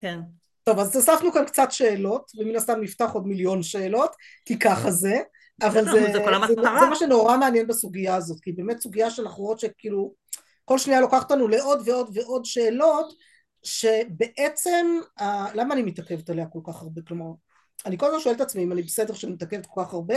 כן. טוב, אז אספנו כאן קצת שאלות, ומן הסתם נפתח עוד מיליון שאלות, כי ככה זה, אבל זה, זה, כל זה, זה מה שנורא מעניין בסוגיה הזאת, כי באמת סוגיה שאנחנו רואות שכאילו כל שנייה לוקחת אותנו לעוד ועוד ועוד שאלות, שבעצם, למה אני מתעכבת עליה כל כך הרבה? כלומר, אני כל הזמן שואלת את עצמי אם אני בסדר שאני מתעכבת כל כך הרבה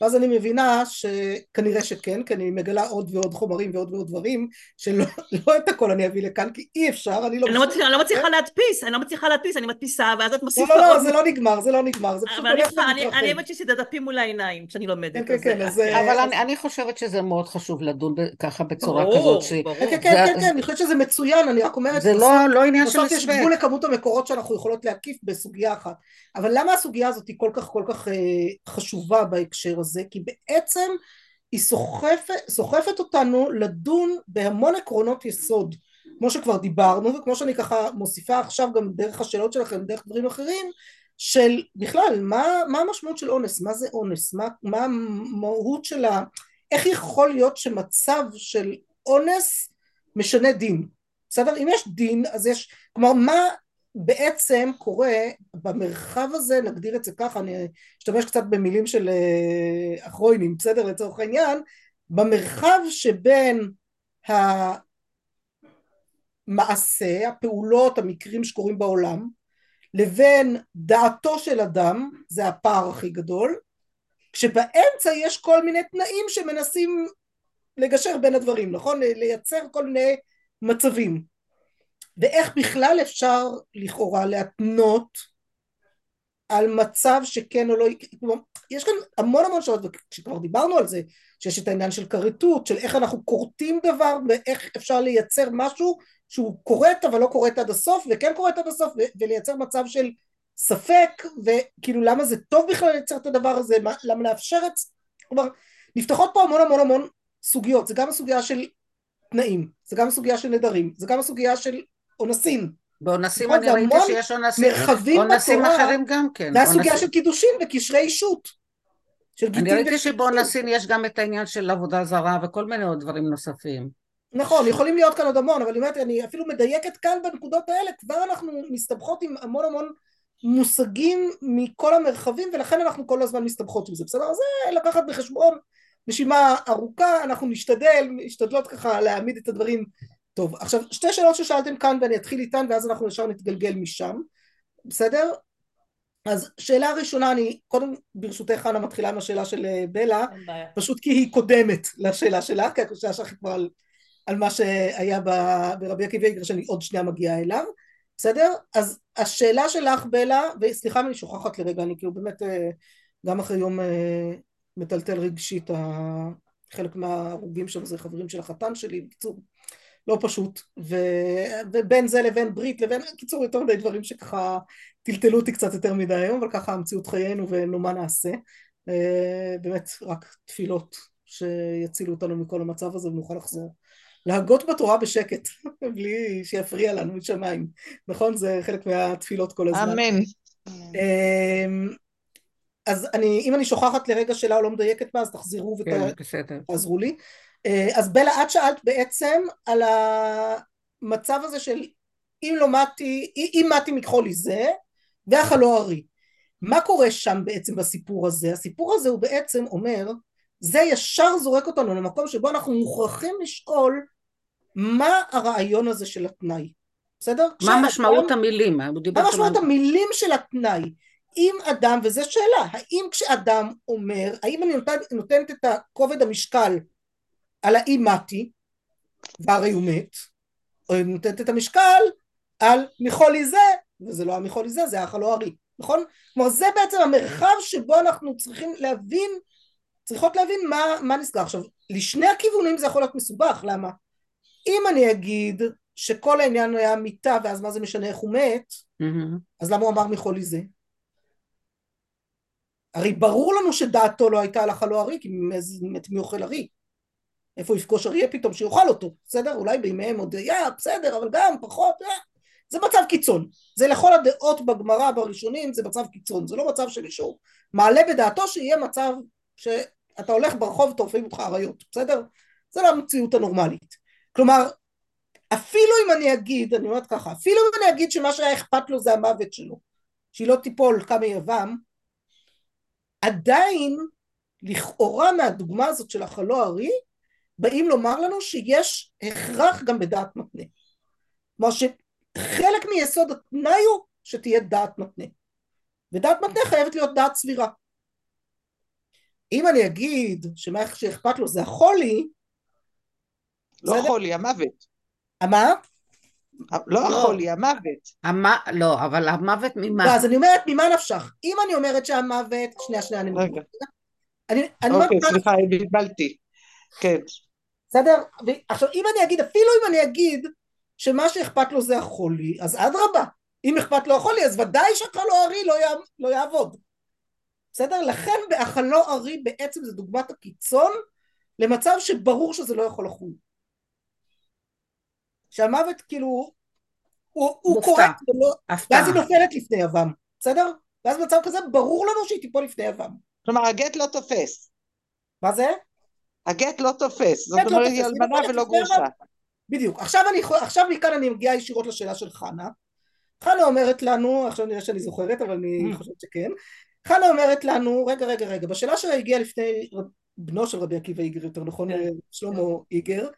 ואז אני מבינה שכנראה שכן כי אני מגלה עוד ועוד חומרים ועוד ועוד דברים שלא לא את הכל אני אביא לכאן כי אי אפשר אני לא, אני לא, מצליחה, אני לא מצליחה להדפיס אני לא מצליחה להדפיס אני מדפיסה ואז את מוסיפה לא לא, לא זה לא נגמר זה לא נגמר זה פשוט הולך ומתרחב. אני אוהבת שיש את הדפים מול העיניים כשאני לומדת כן, כן, כן, אז, אבל אז... אני, אני חושבת שזה מאוד חשוב לדון ככה בצורה ברור, כזאת ש... ברור. כן, כן, כן, כן, כן, אני חושבת שזה מצוין אני רק אומרת זה לא, לא עניין של הספק בסוף יש גבול לכמות המקורות שאנחנו יכולות להקיף בסוגיה אחת. אבל למה הסוגיה הזאת היא כל כך כל כך אה, חשובה בהקשר הזה? כי בעצם היא סוחפת, סוחפת אותנו לדון בהמון עקרונות יסוד כמו שכבר דיברנו וכמו שאני ככה מוסיפה עכשיו גם דרך השאלות שלכם דרך דברים אחרים של בכלל מה, מה המשמעות של אונס? מה זה אונס? מה, מה המהות של ה... איך יכול להיות שמצב של אונס משנה דין? בסדר? אם יש דין אז יש כלומר מה בעצם קורה במרחב הזה נגדיר את זה ככה אני אשתמש קצת במילים של אה, אחרוינים בסדר לצורך העניין במרחב שבין המעשה הפעולות המקרים שקורים בעולם לבין דעתו של אדם זה הפער הכי גדול כשבאמצע יש כל מיני תנאים שמנסים לגשר בין הדברים נכון? לייצר כל מיני מצבים ואיך בכלל אפשר לכאורה להתנות על מצב שכן או לא, כלומר יש כאן המון המון שעות וכשכבר דיברנו על זה שיש את העניין של כריתות של איך אנחנו כורתים דבר ואיך אפשר לייצר משהו שהוא כורת אבל לא כורת עד הסוף וכן כורת עד הסוף ולייצר מצב של ספק וכאילו למה זה טוב בכלל לייצר את הדבר הזה למה לאפשר את זה? כלומר נפתחות פה המון המון המון סוגיות. זה גם הסוגיה של תנאים זה גם הסוגיה של נדרים זה גם הסוגיה של אונסים. באונסים נכון, אני ראיתי שיש אונסים, אונסים אחרים גם כן. זה הסוגיה של קידושין וקשרי אישות. אני ראיתי שבאונסים יש גם את העניין של עבודה זרה וכל מיני עוד דברים נוספים. נכון, יכולים להיות כאן עוד המון, אבל באמת אני אפילו מדייקת כאן בנקודות האלה, כבר אנחנו מסתבכות עם המון המון מושגים מכל המרחבים ולכן אנחנו כל הזמן מסתבכות עם זה, בסדר? אז זה לקחת בחשבון נשימה ארוכה, אנחנו נשתדל, משתדלות ככה להעמיד את הדברים טוב, עכשיו שתי שאלות ששאלתם כאן ואני אתחיל איתן ואז אנחנו ישר נתגלגל משם, בסדר? אז שאלה ראשונה, אני קודם ברשותך חנה מתחילה עם השאלה של אה, בלה, פשוט כי היא קודמת לשאלה שלה, כי השאלה שלך היא כבר על, על מה שהיה ברבי עקיבא איגר שאני עוד שנייה מגיעה אליו, בסדר? אז השאלה שלך בלה, וסליחה אם אני שוכחת לרגע, אני כאילו באמת אה, גם אחרי יום אה, מטלטל רגשית, חלק מההרוגים שם זה חברים של החתן שלי, בקיצור לא פשוט, ו... ובין זה לבין ברית לבין, קיצור יותר מדי דברים שככה טלטלו אותי קצת יותר מדי היום, אבל ככה המציאות חיינו ונו מה נעשה, אה, באמת רק תפילות שיצילו אותנו מכל המצב הזה ונוכל לחזור. להגות בתורה בשקט, בלי שיפריע לנו משמיים, נכון? זה חלק מהתפילות כל הזמן. אמן. אמ, אז אני, אם אני שוכחת לרגע שאלה או לא מדייקת בה, אז תחזרו ותעזרו לי. אה, אז בלה את שאלת בעצם על המצב הזה של אם לא מתי, אם מתי מכחולי זה והחלו ארי מה קורה שם בעצם בסיפור הזה? הסיפור הזה הוא בעצם אומר זה ישר זורק אותנו למקום שבו אנחנו מוכרחים לשאול מה הרעיון הזה של התנאי בסדר? מה משמעות המילים? מה משמעות המילים של התנאי? אם אדם, וזו שאלה, האם כשאדם אומר, האם אני נותנת, נותנת את הכובד המשקל על האי מתי, והרי הוא מת, או היא נותנת את המשקל על מחולי זה, וזה לא המחולי זה, זה האכל או ארי, נכון? כלומר זה בעצם המרחב שבו אנחנו צריכים להבין, צריכות להבין מה, מה נסגר. עכשיו, לשני הכיוונים זה יכול להיות מסובך, למה? אם אני אגיד שכל העניין היה מיתה ואז מה זה משנה איך הוא מת, mm-hmm. אז למה הוא אמר מחולי זה? הרי ברור לנו שדעתו לא הייתה על החלו ארי, כי מת מי אוכל ארי. איפה יפגוש אריה פתאום שיאכל אותו, בסדר? אולי בימיהם עוד היה, בסדר, אבל גם פחות, אה. זה מצב קיצון. זה לכל הדעות בגמרא בראשונים זה מצב קיצון, זה לא מצב שמישהו מעלה בדעתו שיהיה מצב שאתה הולך ברחוב טורפים אותך אריות, בסדר? זה לא המציאות הנורמלית. כלומר, אפילו אם אני אגיד, אני אומרת ככה, אפילו אם אני אגיד שמה שהיה אכפת לו זה המוות שלו, שהיא לא תיפול כמה יבם, עדיין לכאורה מהדוגמה הזאת של החלו הארי, באים לומר לנו שיש הכרח גם בדעת מתנה. כלומר שחלק מיסוד התנאי הוא שתהיה דעת מתנה. ודעת מתנה חייבת להיות דעת סבירה. אם אני אגיד שמה שאכפת לו זה החולי, לא החולי, המוות. מה? לא, לא החולי, המוות. המ... לא, אבל המוות ממה? לא, אז אני אומרת, ממה נפשך? אם אני אומרת שהמוות... שנייה, שנייה, אני... רגע. אני, אני אוקיי, סליחה, בלבלתי. כן. בסדר? עכשיו, אם אני אגיד, אפילו אם אני אגיד שמה שאכפת לו זה החולי, אז אדרבה. אם אכפת לו החולי, אז ודאי שהחלו ארי לא, יע... לא יעבוד. בסדר? לכן החלו ארי בעצם זה דוגמת הקיצון למצב שברור שזה לא יכול לחול. שהמוות כאילו, הוא, הוא קורה, ואז היא נופלת לפני יבם, בסדר? ואז במצב כזה ברור לנו שהיא תיפול לפני יבם. כלומר הגט לא תופס. מה זה? הגט לא תופס, זאת לא אומרת היא אלמנה ולא גרושה. בדיוק. עכשיו, אני, עכשיו מכאן אני מגיעה ישירות לשאלה של חנה. חנה אומרת לנו, עכשיו נראה שאני זוכרת, אבל אני mm. חושבת שכן. חנה אומרת לנו, רגע, רגע, רגע, בשאלה שלה הגיעה לפני בנו של רבי עקיבא איגר, יותר נכון, כן. שלמה איגר,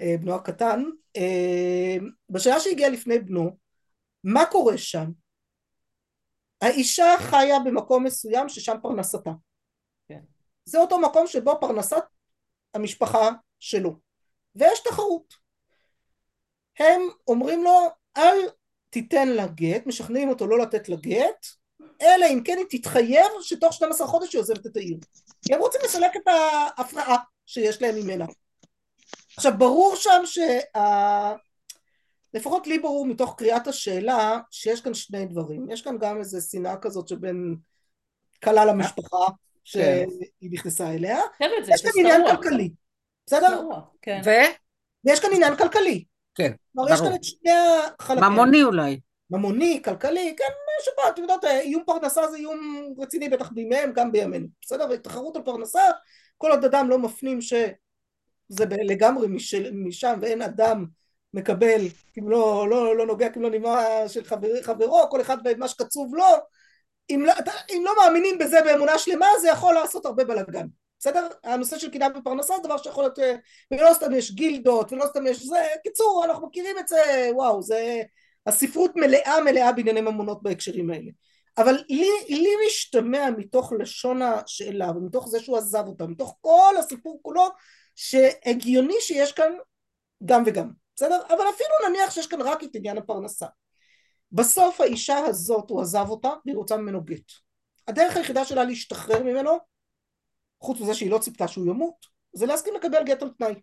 אה, בנו הקטן, אה, בשאלה שהגיעה לפני בנו, מה קורה שם? האישה חיה במקום מסוים ששם פרנסתה. כן. זה אותו מקום שבו פרנסת המשפחה שלו. ויש תחרות. הם אומרים לו, אל תיתן לה גט, משכנעים אותו לא לתת לה גט, אלא אם כן היא תתחייב שתוך 12 חודש היא עוזבת את העיר. כי הם רוצים לסלק את ההפרעה שיש להם ממנה. עכשיו ברור שם שה... לפחות לי ברור מתוך קריאת השאלה שיש כאן שני דברים. יש כאן גם איזו שנאה כזאת שבין כלה למשפחה שהיא נכנסה אליה. יש כאן עניין כלכלי. בסדר? כן. ו? ויש כאן עניין כלכלי. כן, ברור. יש כאן את שני החלקים. ממוני אולי. ממוני, כלכלי, כן, שפעת, אתם יודעות, איום פרנסה זה איום רציני בטח בימיהם, גם בימינו. בסדר? ותחרות על פרנסה, כל עוד אדם לא מפנים שזה לגמרי משל, משם ואין אדם מקבל, אם לא, לא, לא נוגע, אם לא נימה של חבר, חברו, כל אחד במה שקצוב לו, אם לא, אם לא מאמינים בזה באמונה שלמה, זה יכול לעשות הרבה בלאגן. בסדר? הנושא של קנאה בפרנסה זה דבר שיכול להיות, ולא סתם יש גילדות, ולא סתם יש זה, קיצור, אנחנו מכירים את זה, וואו, זה, הספרות מלאה מלאה בענייני ממונות בהקשרים האלה. אבל לי, לי משתמע מתוך לשון השאלה, ומתוך זה שהוא עזב אותה, מתוך כל הסיפור כולו, שהגיוני שיש כאן גם וגם, בסדר? אבל אפילו נניח שיש כאן רק את עניין הפרנסה. בסוף האישה הזאת, הוא עזב אותה, והיא רוצה ממנו גט. הדרך היחידה שלה להשתחרר ממנו חוץ מזה שהיא לא ציפתה שהוא ימות, זה להסכים לקבל גט על תנאי.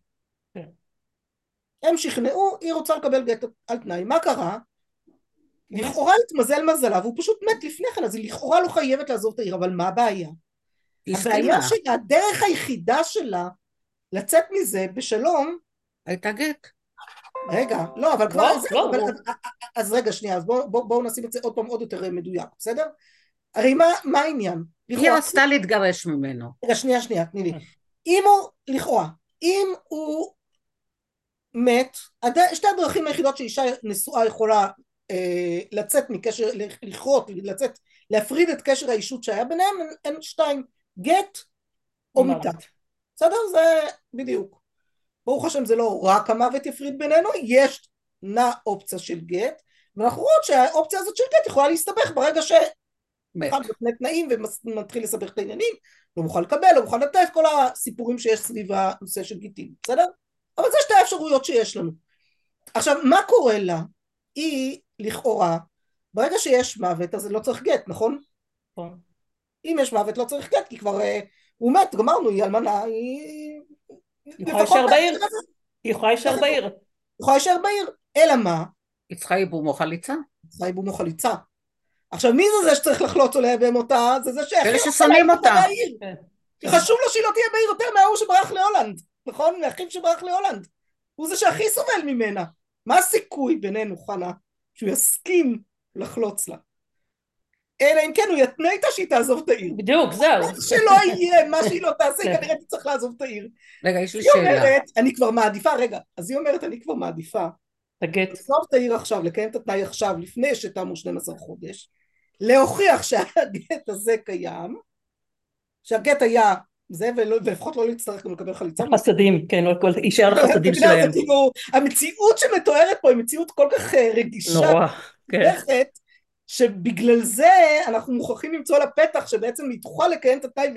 כן. הם שכנעו, היא רוצה לקבל גט על תנאי. מה קרה? לכאורה התמזל מזלה והוא פשוט מת לפני כן, אז היא לכאורה לא חייבת לעזוב את העיר, אבל מה הבעיה? הבעיה שלה, הדרך היחידה שלה לצאת מזה בשלום הייתה גט. רגע, לא, אבל כבר... לא, לא, אבל, אז, אז רגע, שנייה, אז בואו בוא, בוא נשים את זה עוד פעם עוד יותר מדויק, בסדר? הרי מה, מה העניין? היא רצתה להתגרש ממנו. רגע, שנייה, שנייה, תני לי. אם הוא, לכאורה, אם הוא מת, הד... שתי הדרכים היחידות שאישה נשואה יכולה אה, לצאת מקשר, לכרות, לצאת, להפריד את קשר האישות שהיה ביניהם, הן שתיים, גט או מיטה. בסדר? זה בדיוק. ברוך השם זה לא רק המוות יפריד בינינו, יש נע אופציה של גט, ואנחנו רואות שהאופציה הזאת של גט יכולה להסתבך ברגע ש... אחד בפני תנאים ומתחיל לסבך את העניינים, לא מוכן לקבל, לא מוכן לתת, כל הסיפורים שיש סביב הנושא של גיטים, בסדר? אבל זה שתי האפשרויות שיש לנו. עכשיו, מה קורה לה? היא, לכאורה, ברגע שיש מוות אז לא צריך גט, נכון? נכון. אם יש מוות לא צריך גט, כי כבר uh, הוא מת, גמרנו, היא אלמנה, היא... היא יכולה להישאר בעיר. היא יכולה להישאר בעיר. היא יכולה להישאר בעיר, אלא מה? היא צריכה ייבום או חליצה. היא צריכה ייבום או חליצה. עכשיו מי זה זה שצריך לחלוץ עליה במותה? זה זה שהכי אלה ששונאים אותה. כן. חשוב לו שהיא לא תהיה בעיר יותר מההוא שברח להולנד, נכון? מאחיו שברח להולנד. הוא זה שהכי סובל ממנה. מה הסיכוי בינינו, חנה, שהוא יסכים לחלוץ לה? אלא אם כן הוא יתנה איתה שהיא תעזוב את העיר. בדיוק, זהו. מה שלא יהיה, מה שהיא לא תעשה, כן. כנראה תצטרך לעזוב את העיר. רגע, יש לי שאלה. היא אומרת, אני כבר מעדיפה, רגע, אז היא אומרת, אני כבר מעדיפה הגט. בסוף תעיר עכשיו, לקיים את התנאי עכשיו, לפני שתמו 12 חודש, להוכיח שהגט הזה קיים, שהגט היה זה, ולפחות לא להצטרך גם לקבל חליצה. חסדים, כן, יישאר לחסדים שלהם. המציאות שמתוארת פה היא מציאות כל כך אה, רגישה. נורא, כן. שבגלל זה אנחנו מוכרחים למצוא לה פתח שבעצם היא תוכל לקיים את התנאי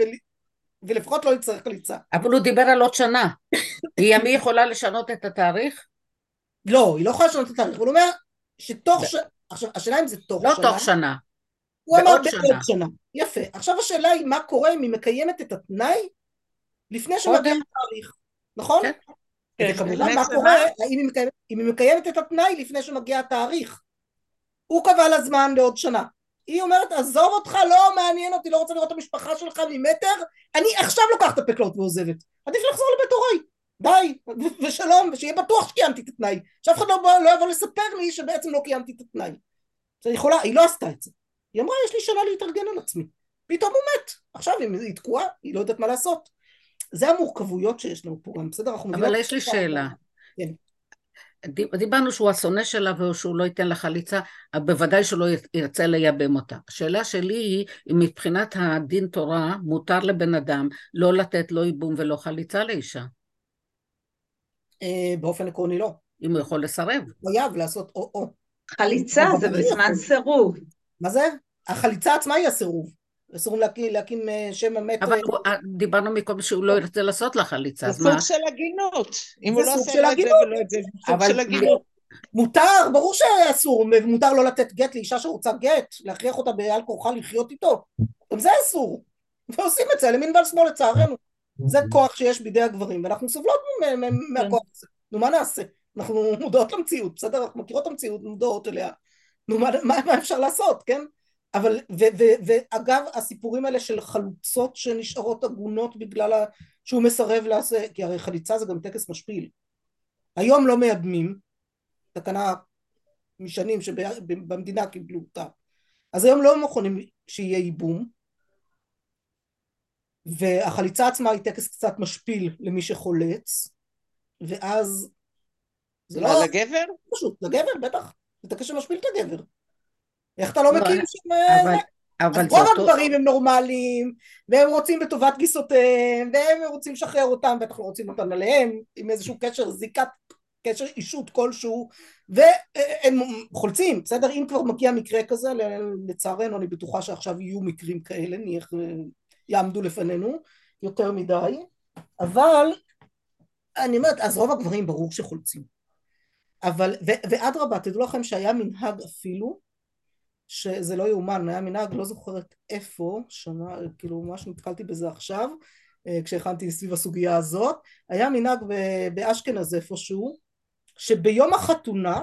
ולפחות לא יצטרך חליצה. אבל הוא דיבר על עוד שנה. היא מי יכולה לשנות את התאריך? לא, היא לא יכולה לשנות את התאריך, הוא אומר שתוך ש... עכשיו, השאלה אם זה תוך לא שנה. לא תוך שנה. הוא אמר בעוד שנה. יפה. עכשיו השאלה היא מה קורה אם היא מקיימת את התנאי לפני שמגיע התאריך, נכון? כן. וכמובן מה קורה אם היא מקיימת את התנאי לפני שמגיע התאריך. הוא קבע לה זמן לעוד שנה. היא אומרת עזוב אותך לא מעניין אותי לא רוצה לראות את המשפחה שלך ממטר אני עכשיו לוקחת את הפקלות ועוזבת. עדיף לחזור לבית הוריי. די ושלום ושיהיה בטוח שקיימתי את התנאי. שאף אחד לא, לא יבוא לספר לי שבעצם לא קיימתי את התנאי. זה יכולה, היא לא עשתה את זה. היא אמרה יש לי שנה להתארגן על עצמי. פתאום הוא מת. עכשיו היא תקועה היא לא יודעת מה לעשות. זה המורכבויות שיש לנו פה גם בסדר? אבל יש לי שאלה. כן. דיברנו שהוא השונא שלה ושהוא לא ייתן לה חליצה, בוודאי שהוא לא ירצה לייבם אותה. השאלה שלי היא, אם מבחינת הדין תורה מותר לבן אדם לא לתת לא ייבום ולא חליצה לאישה. אה, באופן עקרוני לא. אם הוא יכול לסרב. הוא חייב לעשות או-או. חליצה זה בזמן סירוב. מה זה? החליצה עצמה היא הסירוב. אסור להקים, להקים אה, שם המת. אבל הוא, אה, דיברנו מקודם שהוא לא ירצה לעשות לך חליצה, אז מה? זה סוג של הגינות. אם הוא לא עושה לה את זה ולא את זה, סוג של הגינות. מותר, ברור שאסור, מותר לא לתת גט לאישה שרוצה גט, להכריח אותה בעל כורחה לחיות איתו. גם זה אסור. ועושים את זה למין ועל שמאל לצערנו. זה כוח שיש בידי הגברים, ואנחנו סובלות מהכוח הזה. נו מה נעשה? אנחנו מודעות למציאות, בסדר? אנחנו מכירות את המציאות, מודעות אליה. נו מה, מה אפשר לעשות, כן? אבל, ו, ו, ואגב הסיפורים האלה של חלוצות שנשארות עגונות בגלל ה, שהוא מסרב לעשות, כי הרי חליצה זה גם טקס משפיל. היום לא מייבמים, תקנה משנים שבמדינה קיבלו אותה, אז היום לא מוכנים שיהיה ייבום, והחליצה עצמה היא טקס קצת משפיל למי שחולץ, ואז זה לא... לגבר? פשוט, לגבר, בטח. זה טקס שמשפיל את הגבר. איך אתה לא, מכיר שם... אבל... אבל אז רוב הגברים הם נורמליים, והם רוצים בטובת גיסותיהם, והם רוצים לשחרר אותם, בטח לא רוצים אותם עליהם, עם איזשהו קשר, זיקת קשר אישות כלשהו, והם חולצים, בסדר? אם כבר מגיע מקרה כזה, לצערנו אני בטוחה שעכשיו יהיו מקרים כאלה, נניח יעמדו לפנינו, יותר מדי, אבל אני אומרת, אז רוב הגברים ברור שחולצים. אבל, ואדרבה, תדעו לכם שהיה מנהג אפילו, שזה לא יאומן, היה מנהג, לא זוכרת איפה, שנה, כאילו ממש נתקלתי בזה עכשיו, אה, כשהכנתי סביב הסוגיה הזאת, היה מנהג באשכנז איפשהו, שביום החתונה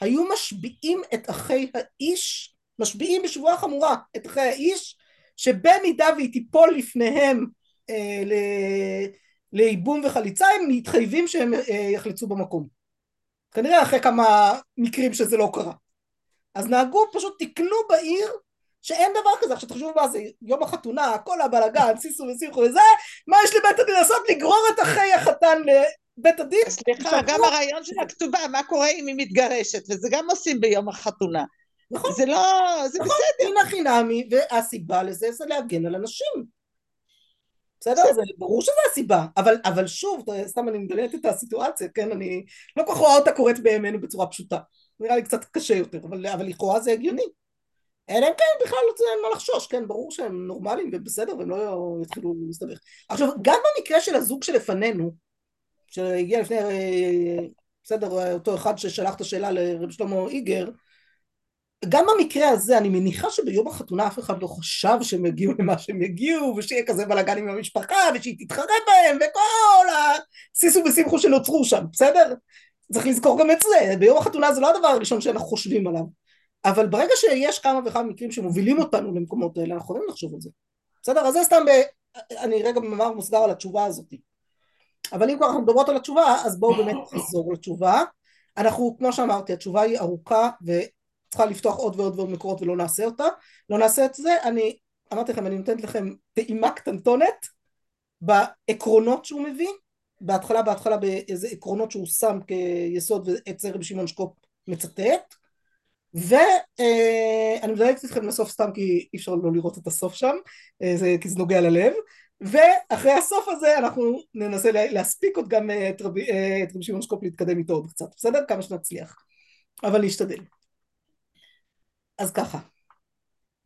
היו משביעים את אחי האיש, משביעים בשבועה חמורה את אחי האיש, שבמידה והיא תיפול לפניהם אה, לייבום וחליצה, הם מתחייבים שהם אה, יחלצו במקום. כנראה אחרי כמה מקרים שזה לא קרה. אז נהגו, פשוט תקנו בעיר שאין דבר כזה. עכשיו תחשבו מה זה, יום החתונה, כל הבלאגן, סיסו וסיחו וזה, מה יש לבית הדין לעשות? לגרור את אחי החתן לבית הדין? סליחה, גם הרעיון של הכתובה, מה קורה אם היא מתגרשת, וזה גם עושים ביום החתונה. נכון. זה לא, זה נכון, בסדר. הנה חינמי, והסיבה לזה זה להגן על אנשים. בסדר? זה ברור שזו הסיבה, אבל, אבל שוב, סתם אני מדמיינת את הסיטואציה, כן? אני לא כל כך רואה אותה קורית בימינו בצורה פשוטה. נראה לי קצת קשה יותר, אבל, אבל לכאורה זה הגיוני. אלא אם כן בכלל לא אין מה לחשוש, כן, ברור שהם נורמליים ובסדר והם לא יתחילו להסתבך. עכשיו, גם במקרה של הזוג שלפנינו, שהגיע לפני, אה, בסדר, אותו אחד ששלח את השאלה לרב שלמה איגר, גם במקרה הזה אני מניחה שביום החתונה אף אחד לא חשב שהם יגיעו למה שהם יגיעו ושיהיה כזה בלאגן עם המשפחה ושהיא תתחרט בהם וכל הסיסו ושמחו שנוצרו שם, בסדר? צריך לזכור גם את זה, ביום החתונה זה לא הדבר הראשון שאנחנו חושבים עליו, אבל ברגע שיש כמה וכמה מקרים שמובילים אותנו למקומות האלה, אנחנו יכולים לחשוב על זה. בסדר? אז זה סתם, ב... אני רגע במאמר מוסגר על התשובה הזאת. אבל אם כבר אנחנו מדברות על התשובה, אז בואו באמת נחזור לתשובה. אנחנו, כמו שאמרתי, התשובה היא ארוכה וצריכה לפתוח עוד ועוד ועוד מקורות ולא נעשה אותה. לא נעשה את זה, אני אמרתי לכם, אני נותנת לכם טעימה קטנטונת בעקרונות שהוא מביא, בהתחלה בהתחלה באיזה עקרונות שהוא שם כיסוד ואת זה רבי שמעון שקופ מצטט ואני מדלגת איתכם לסוף סתם כי אי אפשר לא לראות את הסוף שם אה, זה, כי זה נוגע ללב ואחרי הסוף הזה אנחנו ננסה להספיק עוד גם את רבי, את רבי שמעון שקופ להתקדם איתו עוד קצת בסדר? כמה שנצליח. אבל נשתדל אז ככה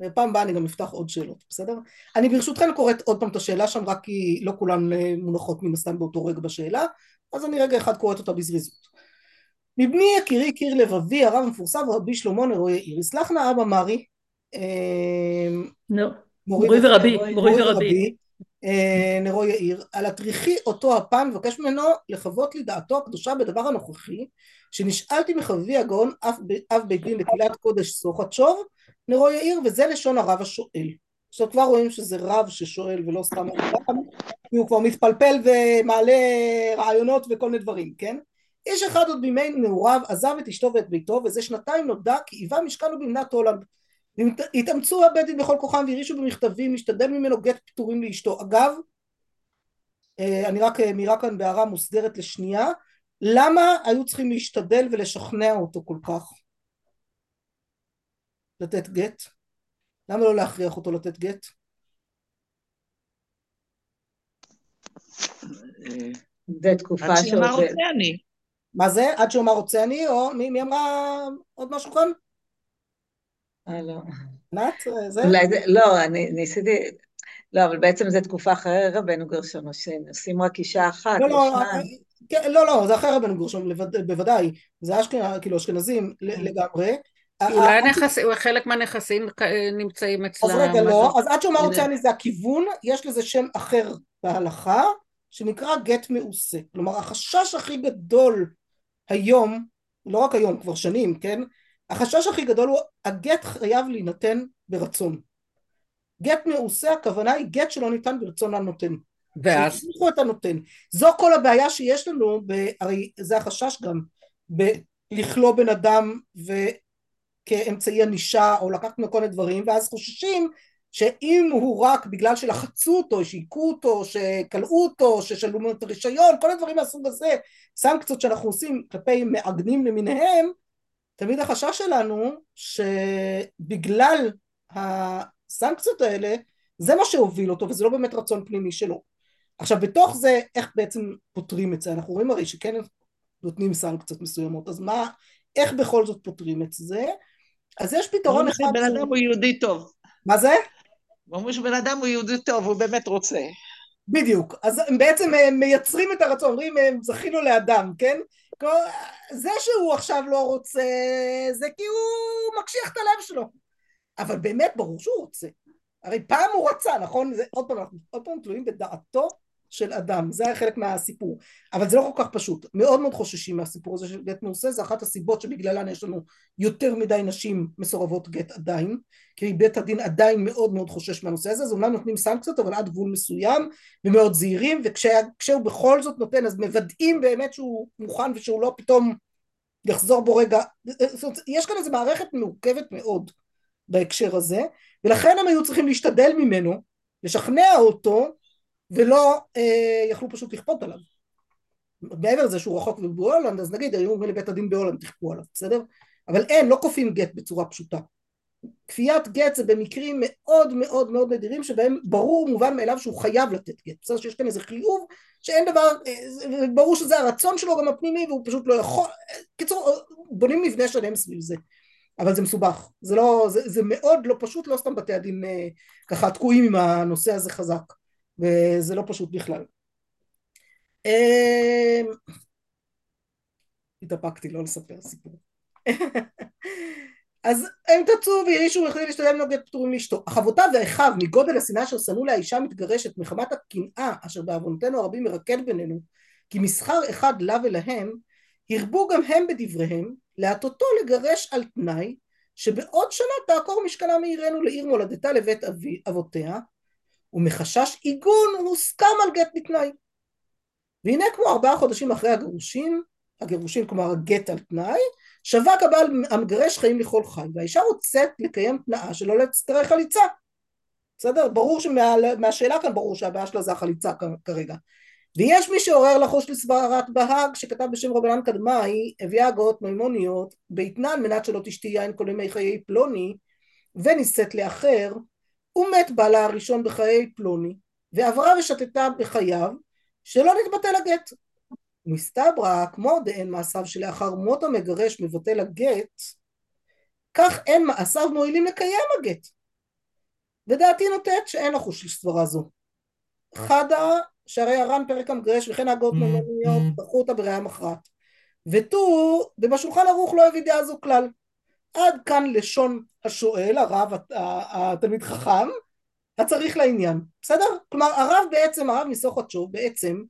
ופעם הבאה אני גם אפתח עוד שאלות, בסדר? אני ברשותכן קוראת עוד פעם את השאלה שם רק כי לא כולן אה, מונחות מן הסתם באותו רגע בשאלה אז אני רגע אחד קוראת אותה בזריזות. מבני יקירי קיר לבבי הרב המפורסם רבי שלמה נרו יאיר יסלח נא אבא מרי מורי ורבי מורי ורבי. אה, נרו יאיר על הטריחי אותו הפעם מבקש ממנו לחוות לי דעתו הקדושה בדבר הנוכחי שנשאלתי מחביבי הגאון אב בית דין לקהילת קודש סוחצ'וב נרו יאיר וזה לשון הרב השואל. עכשיו כבר רואים שזה רב ששואל ולא סתם אדם כי הוא כבר מתפלפל ומעלה רעיונות וכל מיני דברים כן? איש אחד עוד בימי נעוריו עזב את אשתו ואת ביתו וזה שנתיים נודע כי היווה משכן במדינת הולנד. התאמצו הבית דין בכל כוחם והרעישו במכתבים להשתדל ממנו גט פיטורים לאשתו. אגב אה, אני רק אה, מירה כאן בהערה מוסדרת לשנייה למה היו צריכים להשתדל ולשכנע אותו כל כך לתת גט? למה לא להכריח אותו לתת גט? זה תקופה עד שאמר שעובד. רוצה אני. מה זה? עד שהוא אמר רוצה אני? או מי, מי אמרה עוד משהו כאן? אה, לא. ענת? זה? אולי זה, לא, אני ניסיתי, לא, אבל בעצם זו תקופה אחרי רבנו גרשון, או שעושים רק אישה אחת, לא, לא, לשניים. כן, לא, לא, זה אחרי רבנו גרשום, לבד- בוודאי. זה אשכנז, כאילו אשכנזים ל- לגמרי. אולי הנכסים, חלק מהנכסים אה, נמצאים אצלם. אז רגע לא? אז עד הנה. רוצה אני זה הכיוון, יש לזה שם אחר בהלכה, שנקרא גט מעושה. כלומר החשש הכי גדול היום, לא רק היום, כבר שנים, כן? החשש הכי גדול הוא הגט חייב להינתן ברצון. גט מעושה הכוונה היא גט שלא ניתן ברצון הנותן. ואז, שיצליחו את הנותן. זו כל הבעיה שיש לנו, הרי זה החשש גם, בלכלוא בן אדם וכאמצעי ענישה או לקחת ממנו כל מיני דברים, ואז חוששים שאם הוא רק בגלל שלחצו אותו, שהיכו אותו, שכלאו אותו, ששלמו ממנו את הרישיון, כל הדברים מהסוג הזה, סנקציות שאנחנו עושים כלפי מעגנים למיניהם, תמיד החשש שלנו שבגלל הסנקציות האלה זה מה שהוביל אותו וזה לא באמת רצון פנימי שלו. עכשיו בתוך זה איך בעצם פותרים את זה? אנחנו רואים הרי שכן נותנים סנקציות מסוימות אז מה, איך בכל זאת פותרים את זה? אז יש פתרון אחד שהוא- אדם הוא יהודי טוב. מה זה? אומרים שבן אדם הוא יהודי טוב, הוא באמת רוצה. בדיוק, אז הם בעצם אה, מייצרים את הרצון, אומרים אה, זכינו לאדם, כן? זה שהוא עכשיו לא רוצה, זה כי הוא מקשיח את הלב שלו. אבל באמת ברור שהוא רוצה. הרי פעם הוא רצה, נכון? זה, עוד פעם, אנחנו עוד פעם תלויים בדעתו של אדם, זה היה חלק מהסיפור. אבל זה לא כל כך פשוט. מאוד מאוד חוששים מהסיפור הזה של גט מעושה, זה אחת הסיבות שבגללן יש לנו יותר מדי נשים מסורבות גט עדיין, כי בית הדין עדיין מאוד מאוד חושש מהנושא הזה, אז אומנם נותנים סנקציות אבל עד גבול מסוים ומאוד זהירים וכשהוא בכל זאת נותן אז מוודאים באמת שהוא מוכן ושהוא לא פתאום יחזור בו רגע, אומרת, יש כאן איזו מערכת מורכבת מאוד בהקשר הזה ולכן הם היו צריכים להשתדל ממנו, לשכנע אותו ולא אה, יכלו פשוט לכפות עליו. מעבר לזה שהוא רחוק בהולנד אז נגיד היו אומרים לבית הדין בהולנד תכפו עליו, בסדר? אבל אין, לא כופים גט בצורה פשוטה. כפיית גט זה במקרים מאוד מאוד מאוד נדירים שבהם ברור מובן מאליו שהוא חייב לתת גט, בסדר שיש כאן איזה חיוב שאין דבר, אה, ברור שזה הרצון שלו גם הפנימי והוא פשוט לא יכול, קיצור בונים מבנה שלם סביב זה, אבל זה מסובך, זה לא, זה, זה מאוד לא פשוט, לא סתם בתי הדין אה, ככה תקועים עם הנושא הזה חזק, וזה לא פשוט בכלל. אה, התאפקתי לא לספר סיפור. אז הם תצאו והרעישו והחליטו להשתלם נוגד פטורים לאשתו. אך אבותיו ואחיו מגודל השנאה אשר שנאו לאישה המתגרשת מחמת הקנאה אשר בעוונותינו הרבים מרקד בינינו כי מסחר אחד לה ולהם הרבו גם הם בדבריהם להטותו לגרש על תנאי שבעוד שנה תעקור משכנה מעירנו לעיר מולדתה לבית אבי, אבותיה ומחשש עיגון הוסכם על גט בתנאי. והנה כמו ארבעה חודשים אחרי הגירושים, הגירושים כלומר הגט על תנאי, שווק הבעל המגרש חיים לכל חי, והאישה רוצת לקיים תנאה שלא להצטרך חליצה. בסדר? ברור שמהשאלה כאן ברור שהבעיה שלה זה החליצה כרגע. ויש מי שעורר לחוש לסברת בהאג שכתב בשם רבנן קדמאי הביאה הגאות מימוניות באתנן מנת שלא תשתי יין כל ימי חיי פלוני ונישאת לאחר ומת בעלה הראשון בחיי פלוני ועברה ושתתה בחייו שלא נתבטל הגט. מסתברא כמו דאין מעשיו שלאחר מות המגרש מבטל הגט כך אין מעשיו מועילים לקיים הגט. ודעתי נוטט שאין לחוש לסברה זו. חדה שהרי הר"ן פרק המגרש וכן ההגות מימוניות דחו אותה בראייה מכרעת. ותו ובשולחן ערוך לא הביא דעה זו כלל. עד כאן לשון השואל הרב התלמיד חכם הצריך לעניין בסדר? כלומר הרב בעצם הרב מסוכתשוב בעצם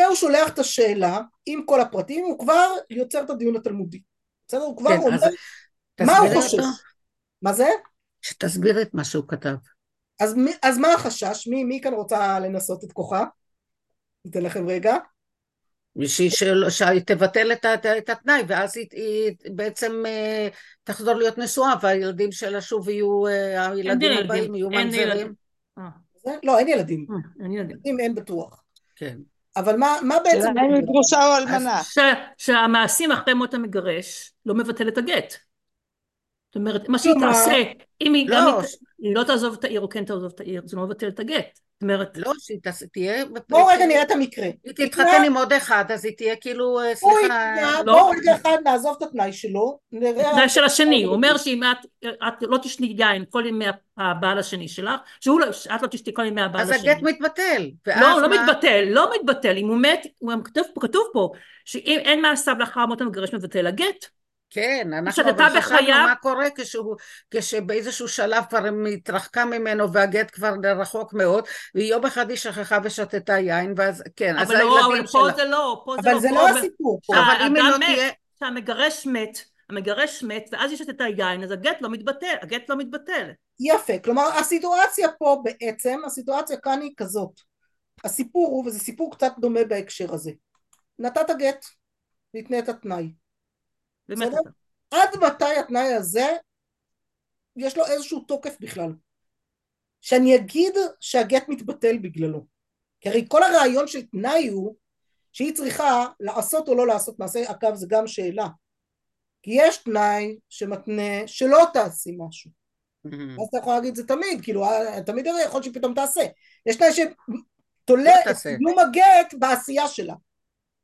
כשהוא שולח את השאלה עם כל הפרטים הוא כבר יוצר את הדיון התלמודי בסדר? הוא כבר כן, אומר מה הוא חושב מה זה? שתסבירי את מה שהוא כתב. אז, אז מה החשש? מי, מי כאן רוצה לנסות את כוחה? ניתן לכם רגע. של- שהיא תבטל את, ה- את התנאי, ואז היא, היא בעצם אה, תחזור להיות נשואה, והילדים שלה שוב יהיו, אה, הילדים ילדים, הבאים יהיו ממזרים. ילדים. אה? לא, אין ילדים. אה, אין ילדים. אם אין בטוח. כן. אבל מה, מה בעצם... שאלה אם היא גרושה או אלמנה. ש- שהמעשים אחרי מות המגרש לא מבטל את הגט. זאת אומרת, מה שהיא תעשה, אם היא גם לא, היא- היא לא תעזוב את העיר או כן תעזוב את העיר, זה לא מבטל את הגט. זאת אומרת, לא, שהיא תהיה... בואו רגע נראה את המקרה. היא תתחתן עם עוד אחד, אז היא תהיה כאילו, אה, הוא סליחה... לא. בואו רגע אחד נעזוב את התנאי שלו. נראה... התנאי של השני, הוא אומר שאם את, לא תשני יין כל ימי הבעל השני שלך, שהוא לא, שאת לא תשתי כל ימי הבעל אז השני. הגט מתבטל. לא, לא? מתבטל, לא מתבטל, אם הוא מת, כתוב פה, שאם אין מעשיו לאחר מות המגרש מבטל הגט. כן, אנחנו אבל חשבנו מה קורה כשהוא, כשבאיזשהו שלב כבר התרחקה ממנו והגט כבר רחוק מאוד, ויום אחד היא שכחה ושתתה יין, ואז כן, אז אבל לא, אבל הילדים פה שלה. זה לא, פה זה אבל לא, זה פה לא הסיפור פה. אה, אבל אם היא לא מת. תהיה... שהמגרש מת, המגרש מת, ואז היא שתתה יין, אז הגט לא מתבטל, הגט לא מתבטל. יפה. כלומר, הסיטואציה פה בעצם, הסיטואציה כאן היא כזאת. הסיפור הוא, וזה סיפור קצת דומה בהקשר הזה. נתת גט, והתנית התנאי. באמת. עד מתי התנאי הזה יש לו איזשהו תוקף בכלל? שאני אגיד שהגט מתבטל בגללו. כי הרי כל הרעיון של תנאי הוא שהיא צריכה לעשות או לא לעשות מעשה, אגב זה גם שאלה. כי יש תנאי שמתנה שלא תעשי משהו. אז אתה יכול להגיד זה תמיד, כאילו אה, תמיד הרי יכול שפתאום תעשה. יש תנאי שתולה לא את. קיום הגט בעשייה שלה.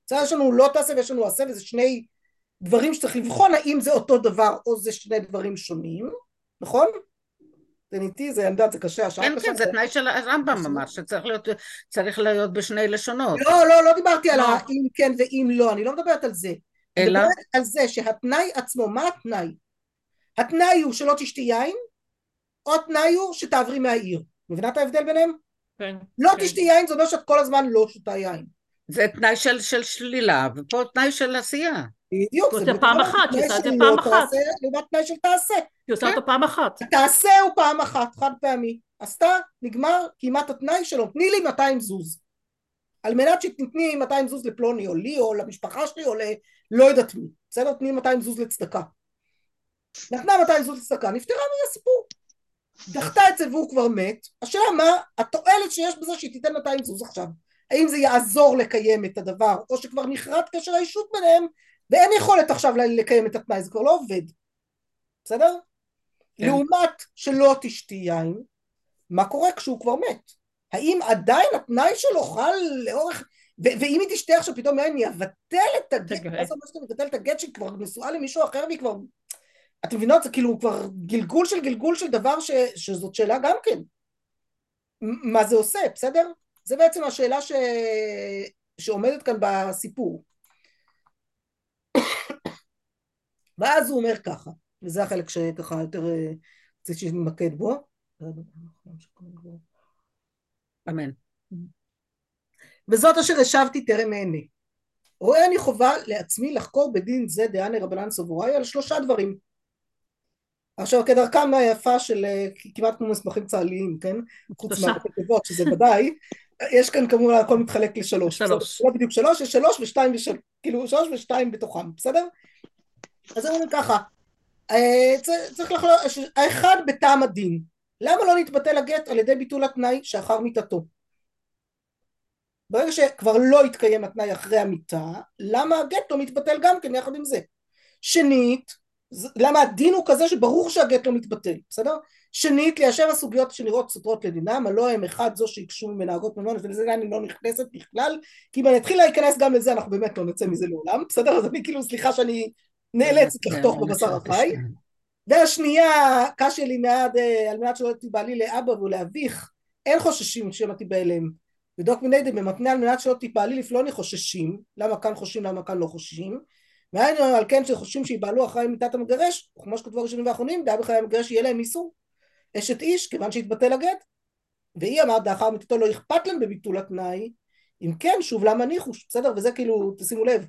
בסדר, יש לנו לא תעשה ויש לנו עשה וזה שני דברים שצריך לבחון האם זה אותו דבר או זה שני דברים שונים, נכון? זה ניטי, זה אני יודעת, זה קשה, השעה כן, קשה. כן, זה תנאי של הרמב"ם ממש, שצריך להיות, צריך להיות בשני לשונות. לא, לא, לא דיברתי על לא. האם כן ואם לא, אני לא מדברת על זה. אני אלא, מדברת על זה שהתנאי עצמו, מה התנאי? התנאי הוא שלא תשתי יין, או התנאי הוא שתעברי מהעיר. מבינה את ההבדל ביניהם? כן. לא כן. תשתי יין זה אומר שאת כל הזמן לא שותה יין. זה תנאי של, של שלילה, ופה תנאי של עשייה. בדיוק. זה פעם אחת, תנאי שעושה את זה פעם אחת. לעומת תנאי של תעשה. היא עושה. אותו פעם אחת. תעשה הוא פעם אחת, חד פעמי. עשתה, נגמר, כמעט התנאי שלו, תני לי 200 זוז. על מנת שתתני 200 זוז לפלוני או לי או למשפחה שלי או ל... לא יודעת מי. בסדר? תני 200 זוז לצדקה. נתנה 200 זוז לצדקה, נפטרה מהסיפור. דחתה את זה והוא כבר מת. השאלה מה התועלת שיש בזה שהיא תיתן 200 זוז עכשיו. האם זה יעזור לקיים את הדבר, או שכבר נחרט קשר האישות ביניהם, ואין יכולת עכשיו לקיים את התנאי, זה כבר לא עובד. בסדר? כן. לעומת שלא תשתי יין, מה קורה כשהוא כבר מת? האם עדיין התנאי שלו חל לאורך... ו- ואם היא תשתה עכשיו פתאום יין, היא יבטל את הגט, הגט. מה זה אומר שאתה מבטל את הגט שהיא כבר נשואה למישהו אחר והיא כבר... אתם מבינות? זה כאילו כבר גלגול של גלגול של דבר ש... שזאת שאלה גם כן. מה זה עושה, בסדר? זה בעצם השאלה ש... שעומדת כאן בסיפור. ואז הוא אומר ככה, וזה החלק שככה יותר אה, רציתי שנתמקד בו. אמן. וזאת אשר השבתי טרם אענה. רואה אני חובה לעצמי לחקור בדין זה דעני רבנן סבוראי על שלושה דברים. עכשיו כדרכם היפה של אה, כמעט כמו מסמכים צה"ליים, כן? חוץ. מהכתבות שזה ודאי, יש כאן כמובן הכל מתחלק לשלוש. שלוש. לא בדיוק שלוש, יש שלוש ושתיים ושלוש, כאילו שלוש ושתיים בתוכם, בסדר? אז הם אומרים ככה, אה, צריך לחלוק, האחד בטעם הדין, למה לא נתבטל הגט על ידי ביטול התנאי שאחר מיתתו? ברגע שכבר לא יתקיים התנאי אחרי המיטה, למה הגט לא מתבטל גם כן יחד עם זה? שנית, למה הדין הוא כזה שברור שהגט לא מתבטל, בסדר? שנית, ליישב הסוגיות שנראות סותרות לדינם, הלא הם אחד זו שהיקשו ממנה ממונות, ולזה אני לא נכנסת בכלל, כי אם אני אתחיל להיכנס גם לזה, אנחנו באמת לא נצא מזה לעולם, בסדר? אז אני כאילו, סליחה שאני נאלצת כן, לחתוך אני בבשר חשבתי החי. והשנייה, קשה לי מעד, אה, על מנת שלא תיבהלי לאבא ולאביך, אין חוששים שמא תיבהלם. ודוק מניידי במתנה על מנת שלא תיבהלי לפלוני חוששים, למה כאן חוששים, למה כאן לא חוששים. והיינו על כן שחוששים שיבהלו אחרי מיתת המגרש, וכמו שכתבו הראשונים והאחרונים, דעה בחיי המגרש יהיה להם איסור. אשת איש, כיוון שהתבטל הגט. והיא אמרת, לאחר מיתתו לא אכפת להם בביטול התנאי, אם כן, שוב למה ניחוש, בסדר? וזה כאילו, תשימו לב,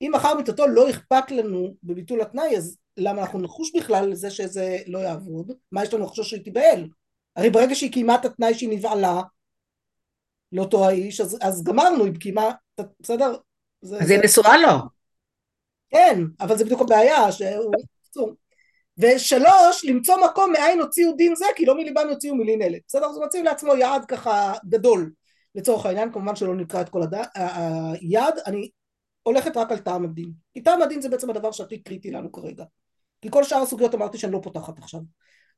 אם אחר מיתתו לא אכפת לנו בביטול התנאי, אז למה אנחנו נחוש בכלל לזה שזה לא יעבוד? מה יש לנו לחשוש שהיא תיבהל? הרי ברגע שהיא קיימה את התנאי שהיא נבעלה לאותו האיש, אז, אז גמרנו, היא קיימה, בסדר? זה, אז היא נשואה לו. כן, אבל זה בדיוק הבעיה, שהוא... ושלוש, למצוא מקום מאין הוציאו דין זה, כי לא מליבם יוציאו מלין אלה. בסדר? אז הוא מציב לעצמו יעד ככה גדול, לצורך העניין, כמובן שלא נקרא את כל. היעד, אני הולכת רק על טעם הדין. כי טעם הדין זה בעצם הדבר שהכי קריטי לנו כרגע. כי כל שאר הסוגיות אמרתי שאני לא פותחת עכשיו.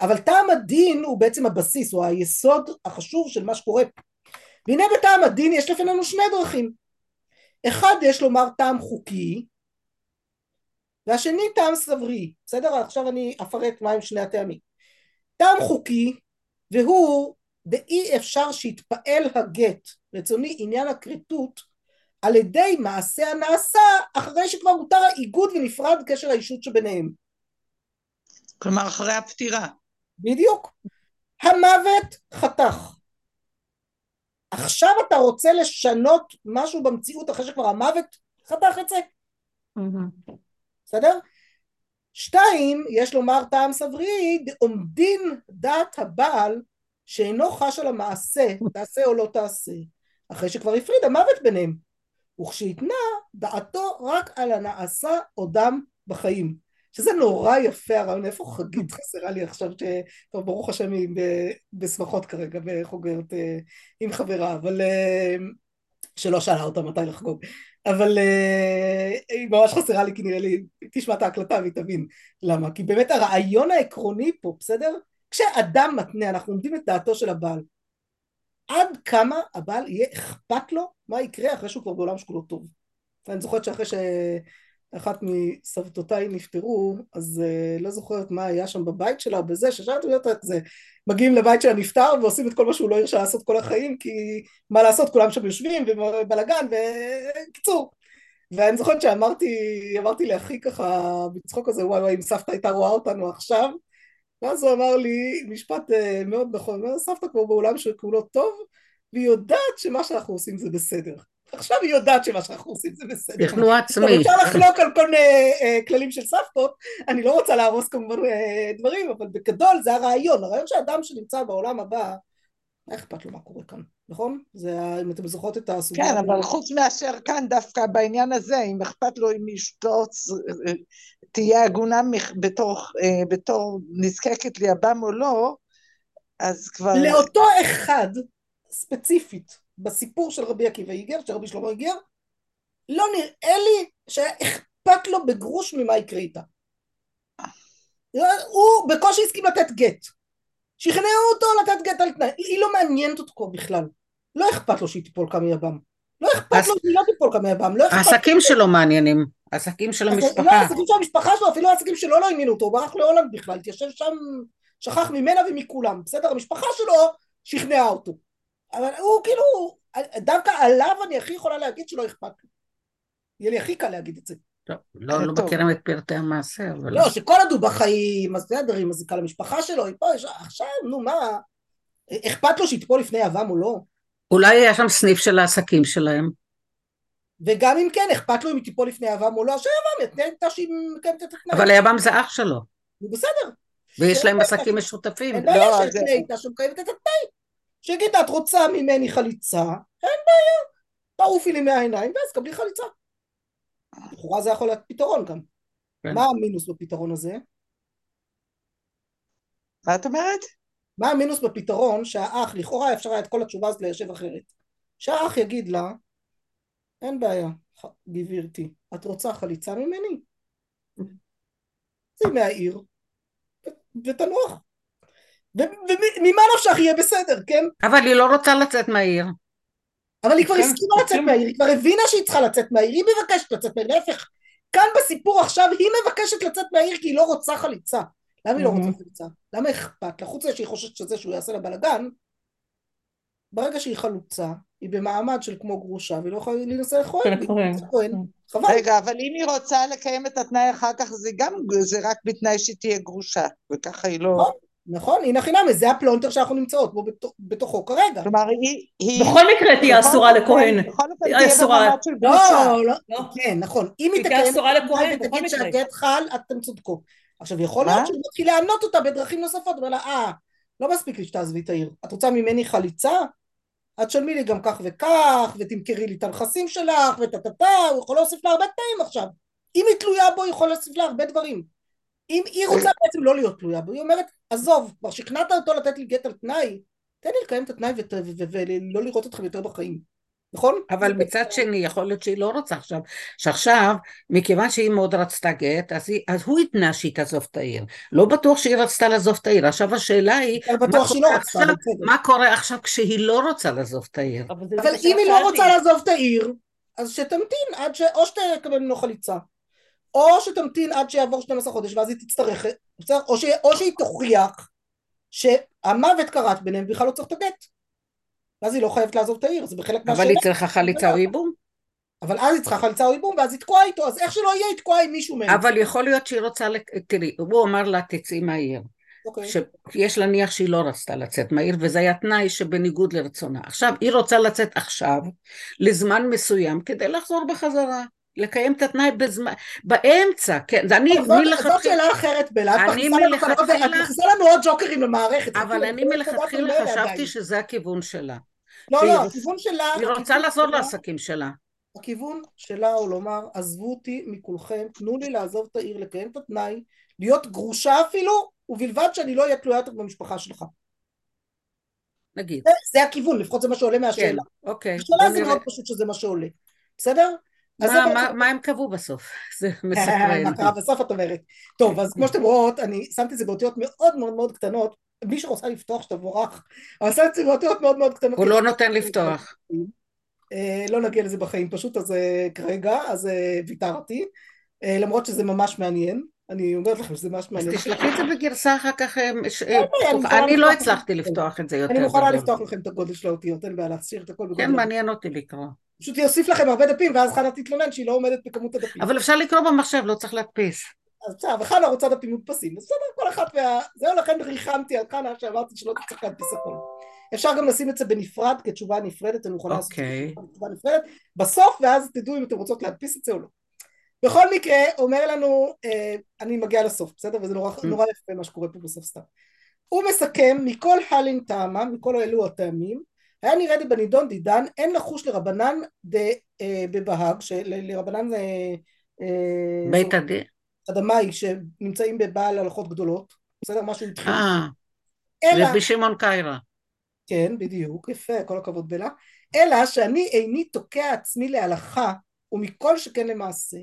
אבל טעם הדין הוא בעצם הבסיס, הוא היסוד החשוב של מה שקורה. והנה בטעם הדין יש לפנינו שני דרכים. אחד יש לומר טעם חוקי, והשני טעם סברי, בסדר? עכשיו אני אפרט מהם שני הטעמים. טעם חוקי, והוא באי אפשר שיתפעל הגט, רצוני עניין הכריתות, על ידי מעשה הנעשה אחרי שכבר הותר האיגוד ונפרד קשר האישות שביניהם. כלומר, אחרי הפטירה. בדיוק. המוות חתך. עכשיו אתה רוצה לשנות משהו במציאות אחרי שכבר המוות חתך את זה? בסדר? שתיים, יש לומר טעם סברי, עומדין דעת הבעל שאינו חש על המעשה, תעשה או לא תעשה, אחרי שכבר הפריד המוות ביניהם, וכשיתנה דעתו רק על הנעשה עודם בחיים. שזה נורא יפה הרעיון, איפה חגית חסרה לי עכשיו, ש... טוב ברוך השם היא בשמחות כרגע וחוגרת אה, עם חברה, אבל אה, שלא שאלה אותה מתי לחגוג, אבל אה, היא ממש חסרה לי כי נראה לי, תשמע את ההקלטה והיא תבין למה, כי באמת הרעיון העקרוני פה, בסדר? כשאדם מתנה, אנחנו עומדים את דעתו של הבעל, עד כמה הבעל יהיה אכפת לו מה יקרה אחרי שהוא כבר בעולם שכולו טוב. אני זוכרת שאחרי שאחת מסבתותיי נפטרו, אז uh, לא זוכרת מה היה שם בבית שלה, בזה, ששאלתי אותה את זה, מגיעים לבית של הנפטר ועושים את כל מה שהוא לא הרשה לעשות כל החיים, כי מה לעשות, כולם שם יושבים ובלאגן, וקיצור. ואני זוכרת שאמרתי, אמרתי לאחי ככה בצחוק כזה, וואי וואי, אם סבתא הייתה רואה אותנו עכשיו, ואז הוא אמר לי משפט uh, מאוד נכון, סבתא כבר בעולם שכולו טוב, והיא יודעת שמה שאנחנו עושים זה בסדר. עכשיו היא יודעת שמה שאנחנו עושים זה בסדר. תכנון טוב, עצמי. אפשר לחלוק על כל מיני uh, כללים של סבתות, אני לא רוצה להרוס כמובן uh, דברים, אבל בגדול זה הרעיון, הרעיון שאדם שנמצא בעולם הבא, מה אכפת לו מה קורה כאן, נכון? זה, אם אתם זוכרות את הסוגיה. כן, אבל חוץ מאשר כאן דווקא בעניין הזה, אם אכפת לו אם אשתו תהיה הגונה מח- בתור, אה, בתור נזקקת ליבם או לא, אז כבר... לאותו אחד, ספציפית, בסיפור של רבי עקיבא איגר, של רבי שלמה איגר, לא נראה לי שהיה אכפת לו בגרוש ממה יקרה איתה. הוא בקושי הסכים לתת גט. שכנעו אותו לתת גט על תנאי, היא לא מעניינת אותו בכלל. לא אכפת לו שהיא תיפול כמה יבם. לא אכפת לו שהיא לא תיפול כמה יבם. לא העסקים שלו מעניינים, העסקים של לא, המשפחה. העסקים של המשפחה שלו, אפילו העסקים שלו לא עניינו אותו, הוא ברח להולנד בכלל, התיישב שם, שכח ממנה ומכולם, בסדר? המשפחה שלו שכנעה אותו. אבל הוא כאילו, דווקא עליו אני הכי יכולה להגיד שלא אכפת לו. יהיה לי הכי קל להגיד את זה. לא לא טוב. מכירים את פרטי המעשה, אבל... לא, שכל הוא בחיים, אז בסדר, היא מזיקה למשפחה שלו, היא פה, עכשיו, נו מה, אכפת לו שהיא תיפול לפני אבם או לא? אולי היה שם סניף של העסקים שלהם. וגם אם כן, אכפת לו אם היא תיפול לפני אבם או לא, אז שאבם יתנה איתה שהיא מקיימת את התנאי. אבל היבם זה אח שלו, הוא בסדר. ויש להם שאין עסקים. משותפים. אין לא, בעיה זה- שיתנה איתה שמקיימת את התנאי. שיגיד לה, את רוצה ממני חליצה? אין בעיה. תעופי לי מהעיניים ואז קבלי חליצה. לכאורה זה יכול להיות פתרון גם. כן. מה המינוס בפתרון הזה? מה את אומרת? מה המינוס בפתרון שהאח, לכאורה אפשר היה את כל התשובה הזאת ליישב אחרת. שהאח יגיד לה, אין בעיה, גברתי, את רוצה חליצה ממני? צאי מהעיר ותנוח. וממה נפשך יהיה בסדר, כן? אבל היא לא רוצה לצאת מהעיר. אבל היא כבר הסכימה לצאת מהעיר, היא כבר הבינה שהיא צריכה לצאת מהעיר, היא מבקשת לצאת מהעיר, להפך, כאן בסיפור עכשיו היא מבקשת לצאת מהעיר כי היא לא רוצה חליצה. למה היא לא רוצה חליצה? למה אכפת לה? חוץ מזה שהיא חושבת שזה שהוא יעשה לה בלאגן, ברגע שהיא חלוצה, היא במעמד של כמו גרושה, והיא לא יכולה להינשא לכהן. חבל. רגע, אבל אם היא רוצה לקיים את התנאי אחר כך, זה גם, זה רק בתנאי שהיא תהיה גרושה, וככה היא לא... נכון, הנה חינמי, זה הפלונטר שאנחנו נמצאות בו בתוכו כרגע. כלומר, היא... בכל מקרה תהיה אסורה לכהן. בכל מקרה תהיה במעמד של גרושה. לא, לא, כן, נכון. אם היא תקיים את התנאי ותגיד שהגט חל, אתם צודקות. עכשיו, יכול להיות שהוא מתחיל לענות אותה בדרכים נוספות, אומר לה, אה, לא מספיק לי שתעזבי את העיר. את רוצה ממני חליצה? את תשלמי לי גם כך וכך, ותמכרי לי את הנכסים שלך, וטה-טה-טה, הוא יכול להוסיף לה הרבה תנאים עכשיו. אם היא תלויה בו, הוא יכול להוסיף לה הרבה דברים. אם היא רוצה בעצם לא להיות תלויה בו, היא אומרת, עזוב, כבר שכנעת אותו לתת לי גט על תנאי, תן לי לקיים את התנאי ולא לראות אתכם יותר בחיים. נכון? אבל מצד שני, יכול להיות שהיא לא רוצה עכשיו, שעכשיו, מכיוון שהיא מאוד רצתה גט, אז, היא, אז הוא התנה שהיא תעזוב את העיר. לא בטוח שהיא רצתה לעזוב את העיר. עכשיו השאלה היא, מה קורה, לא עכשיו, מה קורה עכשיו כשהיא לא רוצה לעזוב את העיר? אבל, אבל אם היא לא רוצה לעזוב את העיר, אז שתמתין עד ש... או שתקבל ממנו חליצה, או שתמתין עד שיעבור 12 חודש ואז היא תצטרך, או, ש... או שהיא תוכיח שהמוות קרת ביניהם בכלל לא צריך את הגט. ואז היא לא חייבת לעזוב את העיר, זה בחלק מהשאלה. אבל היא צריכה חליצה או ייבום? אבל אז היא צריכה חליצה או ייבום, ואז היא תקועה איתו, אז איך שלא יהיה, היא תקועה עם מישהו מהם. אבל יכול להיות שהיא רוצה, תראי, הוא אמר לה, תצאי מהעיר. Okay. אוקיי. שיש להניח שהיא לא רצתה לצאת מהעיר, וזה היה תנאי שבניגוד לרצונה. עכשיו, היא רוצה לצאת עכשיו, לזמן מסוים, כדי לחזור בחזרה. לקיים את התנאי בזמן, באמצע, כן, אני מלכתחילה... זאת שאלה אחרת בלה, את מכניסה לנו עוד ג'וקרים למערכת. אבל אני מלכתחילה חשבתי שזה הכיוון שלה. לא, לא, הכיוון שלה... היא רוצה לעזור לעסקים שלה. הכיוון שלה הוא לומר, עזבו אותי מכולכם, תנו לי לעזוב את העיר, לקיים את התנאי, להיות גרושה אפילו, ובלבד שאני לא אהיה תלויה יותר במשפחה שלך. נגיד. זה הכיוון, לפחות זה מה שעולה מהשאלה. כן, אוקיי. השאלה זה מאוד פשוט שזה מה שעולה. בסדר? מה, מה, מה הם קבעו בסוף? זה מסקרן. מה קרה בסוף את אומרת. טוב, אז כמו שאתם רואות, אני שמתי את זה באותיות מאוד מאוד מאוד קטנות, מי שרוצה לפתוח שתבורך, אבל שמתי את זה באותיות מאוד מאוד קטנות. הוא לא נותן לפתוח. אה, לא נגיע לזה בחיים פשוט, אז אה, כרגע, אז אה, ויתרתי, למרות שזה ממש מעניין. אני אומרת לכם שזה ממש מעניין. אז תשלחי את זה בגרסה אחר כך, אני לא הצלחתי לפתוח את זה יותר. אני מוכנה לפתוח לכם את הגודל של האותיות, אין בעיה להסיר את הכל בגודל. כן, מעניין אותי לקרוא. פשוט יוסיף לכם הרבה דפים ואז חנה תתלונן שהיא לא עומדת בכמות הדפים. אבל אפשר לקרוא במחשב, לא צריך להדפיס. אז בסדר, וחנה רוצה דפים מודפסים, אז בסדר, כל אחת מה... זהו, לכן ריחמתי על חנה שאמרתי שלא צריך להדפיס הכל. אפשר גם לשים את זה בנפרד כתשובה נפרדת, אני יכולה לעשות אוקיי. תשובה נפרדת, בסוף, ואז תדעו אם אתם רוצות להדפיס את זה או לא. בכל מקרה, אומר לנו, אה, אני מגיע לסוף, בסדר? וזה נורא, mm. נורא יפה מה שקורה פה בסוף סתם. הוא מסכם, מכל הלין טעמה, מכל אלו הטעמים, היה נראה לי בנידון דידן, אין לחוש לרבנן אה, בבהג, לרבנן אה, אה, בית הדין. אדמאי שנמצאים בבעל הלכות גדולות, בסדר? משהו התחיל. אה, רבי שמעון קיירה. כן, בדיוק, יפה, כל הכבוד בלה. אלא שאני איני תוקע עצמי להלכה, ומכל שכן למעשה.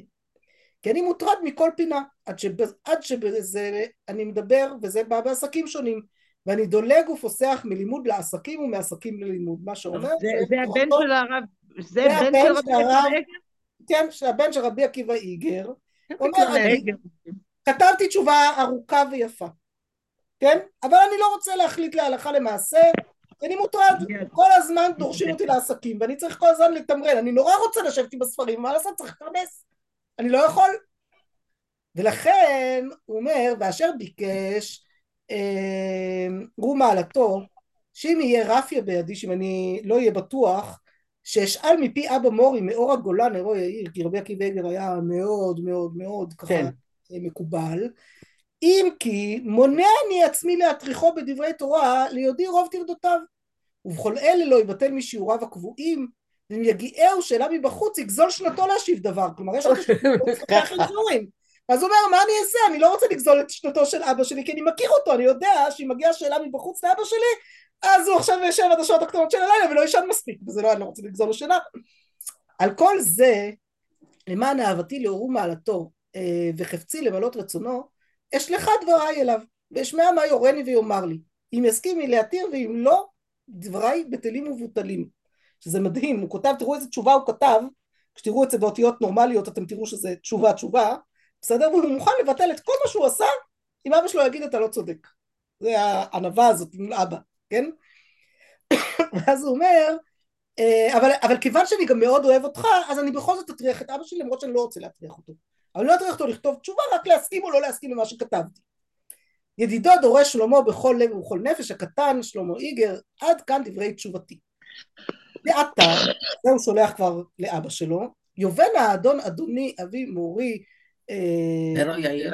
כי אני מוטרד מכל פינה, עד שבזה אני מדבר, וזה בא בעסקים שונים. ואני דולג ופוסח מלימוד לעסקים ומעסקים ללימוד, מה שאומר... זה הבן של הרב... זה הבן של רבי עקיבא איגר? כן, הבן של רבי עקיבא איגר. אומר, כתבתי תשובה ארוכה ויפה, כן? אבל אני לא רוצה להחליט להלכה למעשה, אני מוטרד, כל הזמן דורשים אותי לעסקים, ואני צריך כל הזמן לתמרן, אני נורא רוצה לשבת עם הספרים, מה לעשות? צריך לפרנס, אני לא יכול. ולכן, הוא אומר, ואשר ביקש הוא אה, מעלתו שאם יהיה רפיה בידי שאם אני לא אהיה בטוח שאשאל מפי אבא מורי מאור הגולן נרו יאיר כי רבי עקיבא עגר היה מאוד מאוד מאוד ככה כן. מקובל. אם כי מונע אני עצמי להטריחו בדברי תורה ליודעי רוב טרדותיו ובכל אלה לא יבטל משיעוריו הקבועים ואם יגיעהו שאלה מבחוץ יגזול שנתו להשיב דבר. כלומר יש עוד אז הוא אומר מה אני אעשה אני לא רוצה לגזול את שנתו של אבא שלי כי אני מכיר אותו אני יודע שאם מגיעה שאלה מבחוץ לאבא שלי אז הוא עכשיו יושב עד השעות הקטנות של הלילה ולא ישן מספיק, וזה לא, אני לא רוצה לגזול לו שינה. על כל זה, למען אהבתי לאורו מעלתו אה, וחפצי למלות רצונו, אשלחה דבריי אליו, ואשמע מה יורני ויאמר לי. אם יסכים לי להתיר, ואם לא, דבריי בטלים ומבוטלים. שזה מדהים, הוא כותב, תראו איזה תשובה הוא כתב, כשתראו את זה באותיות נורמליות אתם תראו שזה תשובה תשובה, בסדר? והוא מוכן לבטל את כל מה שהוא עשה, אם אבא שלו יגיד אתה לא צודק. זה הענווה הזאת עם אבא, כן? ואז הוא אומר, אה, אבל, אבל כיוון שאני גם מאוד אוהב אותך, אז אני בכל זאת אטריח את אבא שלי למרות שאני לא רוצה להטריח אותו. אני לא אטריח אותו לכתוב תשובה, רק להסכים או לא להסכים למה שכתבתי. ידידו דורש שלמה בכל לב ובכל נפש, הקטן שלמה איגר, עד כאן דברי תשובתי. ועתה, זה הוא שולח כבר לאבא שלו, יובן האדון אדוני אבי מורי נרו יאיר.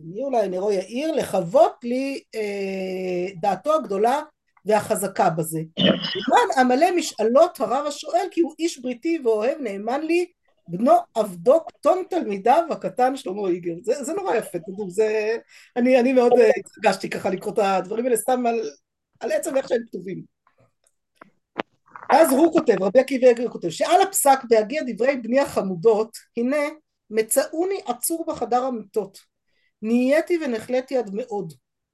מי אולי נרו יאיר, לחוות לי אה, דעתו הגדולה והחזקה בזה. למען המלא משאלות הרב השואל כי הוא איש בריתי ואוהב נאמן לי בנו עבדו קטון תלמידיו הקטן שלמה איגר. זה, זה נורא יפה, תדעו, זה... אני, אני מאוד אה, התרגשתי ככה לקרוא את הדברים האלה סתם על, על עצם איך שהם כתובים. אז הוא כותב, רבי עקיבא איגר כותב, שעל הפסק בהגיע דברי בני החמודות, הנה מצאוני עצור בחדר המיטות. נהייתי ונחלאתי עד מאוד.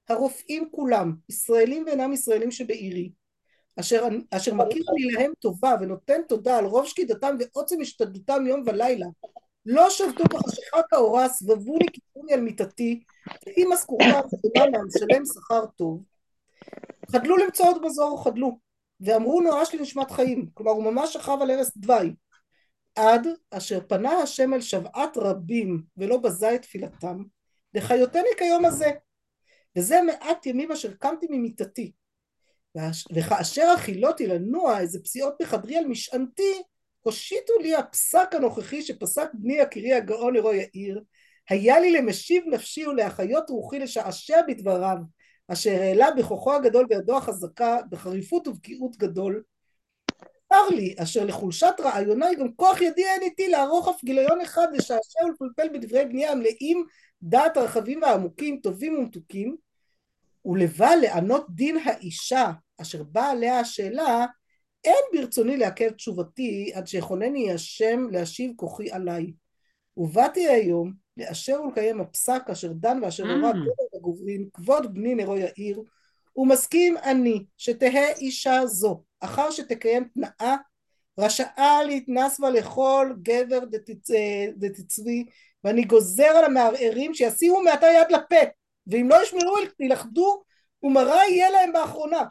הרופאים כולם, ישראלים ואינם ישראלים שבעירי, אשר, אשר מכיר אני להם טובה ונותן תודה על רוב שקידתם ועוצם השתדלותם יום ולילה, לא שבתו בחשיכה כאורה, סבבו לי כיפוני על מיטתי, ועם משכורתם וחינם משלם שכר טוב. חדלו למצוא עוד בזור, חדלו, ואמרו נואש לי נשמת חיים, כלומר הוא ממש שכב על ערש דווי, עד אשר פנה השם אל שבעת רבים ולא בזה את תפילתם, לחיותני כיום הזה, וזה מעט ימים אשר קמתי ממיטתי, וכאשר הכילותי לנוע איזה פסיעות בחדרי על משענתי, הושיטו לי הפסק הנוכחי שפסק בני יקירי הגאון לרוע יאיר, היה לי למשיב נפשי ולהחיות רוחי לשעשע בדבריו, אשר העלה בכוחו הגדול וידו החזקה, בחריפות ובקיאות גדול. צר לי, אשר לחולשת רעיוני גם כוח ידי אין איתי לערוך אף גיליון אחד לשעשע ולפלפל בדברי בנייה המלאים דעת רחבים ועמוקים, טובים ומתוקים, ולבא לענות דין האישה אשר באה עליה השאלה אין ברצוני לעכב תשובתי עד שיכונני השם להשיב כוחי עליי ובאתי היום לאשר ולקיים הפסק אשר דן ואשר הורה mm. גבר הגוברים כבוד בני נרו יאיר ומסכים אני שתהא אישה זו אחר שתקיים תנאה רשאה להתנס בה לכל גבר דתצבי ואני גוזר על המערערים שישימו מעתה יד לפה ואם לא ישמרו ילכדו ומרה יהיה להם באחרונה.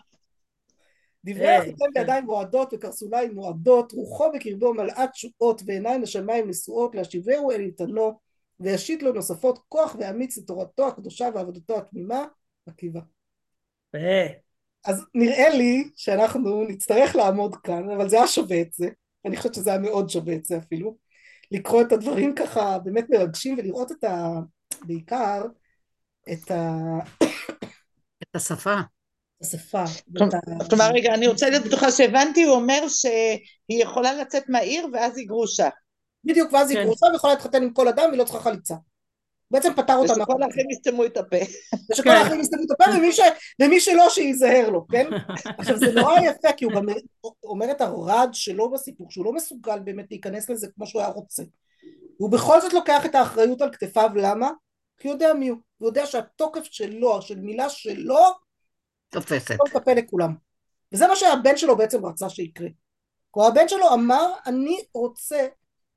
דברי אחיכם בידיים רועדות וקרסוליים רועדות רוחו בקרבו מלאת תשועות ועיניים לשמיים נשואות להשיבהו אל איתנו וישית לו נוספות כוח ואמיץ לתורתו הקדושה ועבודתו התמימה עקיבא אז נראה לי שאנחנו נצטרך לעמוד כאן אבל זה היה שווה את זה אני חושבת שזה היה מאוד שווה את זה אפילו לקרוא את הדברים ככה באמת מרגשים ולראות את ה... בעיקר את ה... את השפה. השפה. כלומר, רגע, אני רוצה להיות בטוחה שהבנתי, הוא אומר שהיא יכולה לצאת מהעיר ואז היא גרושה. בדיוק, ואז היא כן. גרושה ויכולה להתחתן עם כל אדם והיא לא צריכה חליצה. בעצם פתר אותה. ושכל האחים יסתמו את הפה. ושכל כן. האחים יסתמו את הפה, ומי שלא שייזהר לו, כן? עכשיו זה נורא יפה, כי הוא גם אומר את הרד שלו בסיפור, שהוא לא מסוגל באמת להיכנס לזה כמו שהוא היה רוצה. הוא בכל זאת לוקח את האחריות על כתפיו, למה? כי הוא יודע מי הוא, הוא יודע שהתוקף שלו, של מילה שלו, תופסת. לא מטפל לכולם. וזה מה שהבן שלו בעצם רצה שיקרה. כלומר הבן שלו אמר אני רוצה,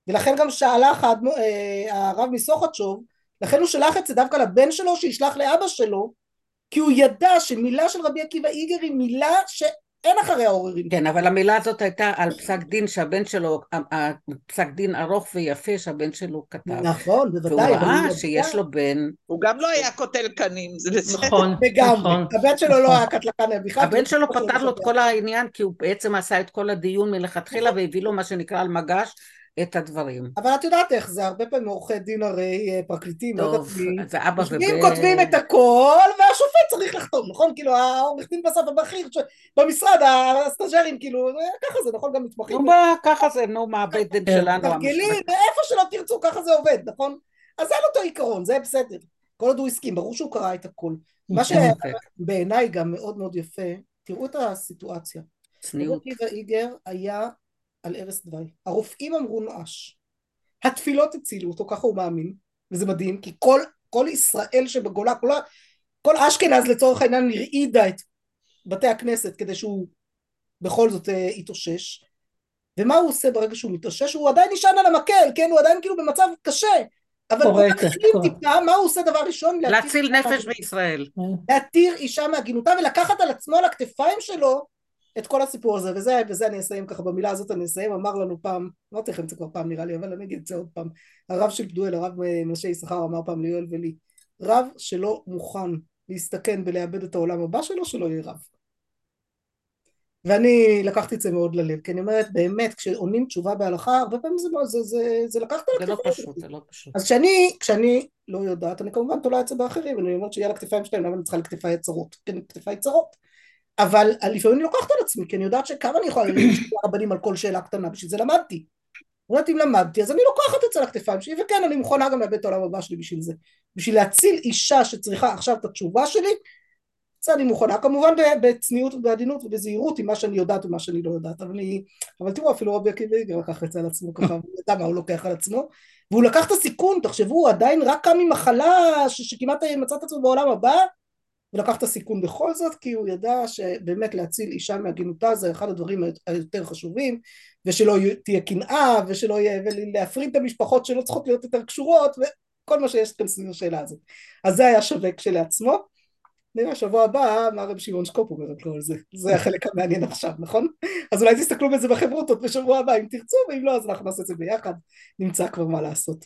ולכן גם שאלה אחת אה, הרב מסוכתשוב, לכן הוא שלח את זה דווקא לבן שלו שישלח לאבא שלו, כי הוא ידע שמילה של רבי עקיבא איגר היא מילה ש... אין אחריה עוררין. כן, אבל המילה הזאת הייתה על פסק דין שהבן שלו, פסק דין ארוך ויפה שהבן שלו כתב. נכון, בוודאי. והוא ראה שיש לו בן. הוא גם לא היה קוטל קנים, זה בסדר. נכון, וגם, נכון. הבן שלו לא היה קטלקן בכלל. הבן שלו פתר לו את כל העניין, כי הוא בעצם עשה את כל הדיון מלכתחילה והביא לו מה שנקרא על מגש. את הדברים. אבל את יודעת איך זה, הרבה פעמים עורכי דין הרי אה, פרקליטים, לא יודעת מי, ואבא ובן... אם כותבים את הכל, והשופט צריך לחתום, נכון? כאילו העורך דין בסוף הבכיר במשרד, הסטאג'רים, כאילו, ככה זה, נכון? גם מתמחים. נו מה, ככה זה, נו מה, הבית דין שלנו. תרגלים, איפה שלא תרצו, ככה זה עובד, נכון? אז אין אותו עיקרון, זה בסדר. כל עוד הוא הסכים, ברור שהוא קרא את הכל. מה שבעיניי גם מאוד מאוד יפה, תראו את הסיטואציה. צניעות. רבי עקיבא איגר היה על ערש דווי. הרופאים אמרו נואש. התפילות הצילו אותו, ככה הוא מאמין, וזה מדהים, כי כל, כל ישראל שבגולה, כל, כל אשכנז לצורך העניין הרעידה את בתי הכנסת כדי שהוא בכל זאת אה, יתאושש. ומה הוא עושה ברגע שהוא מתאושש? הוא עדיין נשען על המקל, כן? הוא עדיין כאילו במצב קשה. אבל הוא מתחיל פורק. טיפה, מה הוא עושה דבר ראשון? להציל נפש. בישראל. להתיר אישה מהגינותה ולקחת על עצמו על הכתפיים שלו את כל הסיפור הזה וזה, וזה אני אסיים ככה במילה הזאת אני אסיים אמר לנו פעם אמרתי לכם את זה כבר פעם נראה לי אבל אני אגיד את זה עוד פעם הרב של פדואל הרב אה, משה יששכר אמר פעם ליואל ולי רב שלא מוכן להסתכן ולאבד את העולם הבא שלו שלא יהיה רב ואני לקחתי את זה מאוד ללב כי אני אומרת באמת כשעונים תשובה בהלכה הרבה פעמים זה, זה, זה, זה, לקחת על זה לא הכתפיים פשוט, זה לא פשוט. אז כשאני, כשאני לא יודעת, אני כמובן תולה את זה באחרים, אני אומרת שיהיה על הכתפיים שלהם, למה אני צריכה על כתפיי צרות? כן, כתפיי צרות. אבל לפעמים אני לוקחת על עצמי, כי אני יודעת שכמה אני יכולה לריב עם הרבנים על כל שאלה קטנה, בשביל זה למדתי. יודעת אם למדתי, אז אני לוקחת את זה על הכתפיים שלי, וכן, אני מוכנה גם לאבד את העולם הבא שלי בשביל זה. בשביל להציל אישה שצריכה עכשיו את התשובה שלי, זה אני מוכנה, כמובן בצניעות ובעדינות ובזהירות עם מה שאני יודעת ומה שאני לא יודעת, אבל אני, אבל תראו אפילו רבי עקיבא איגר לקח את זה על עצמו ככה, הוא ידע מה הוא לוקח על עצמו, והוא לקח את הסיכון, תחשבו, הוא עדיין רק קם ממחלה ש- שכמעט מצא את עצמו בעולם הבא, ולקח את הסיכון בכל זאת, כי הוא ידע שבאמת להציל אישה מהגינותה זה אחד הדברים היותר חשובים, ושלא תהיה קנאה, ושלא יהיה, ולהפריד את המשפחות שלא צריכות להיות יותר קשורות, וכל מה שיש כאן סביב השאלה הזאת. אז זה היה שווה כשלעצמו. נראה שבוע הבא מה רב שמעון שקופ אומר על כל זה, זה החלק המעניין עכשיו, נכון? אז אולי תסתכלו בזה בחברותות בשבוע הבא אם תרצו, ואם לא אז אנחנו נעשה את זה ביחד, נמצא כבר מה לעשות.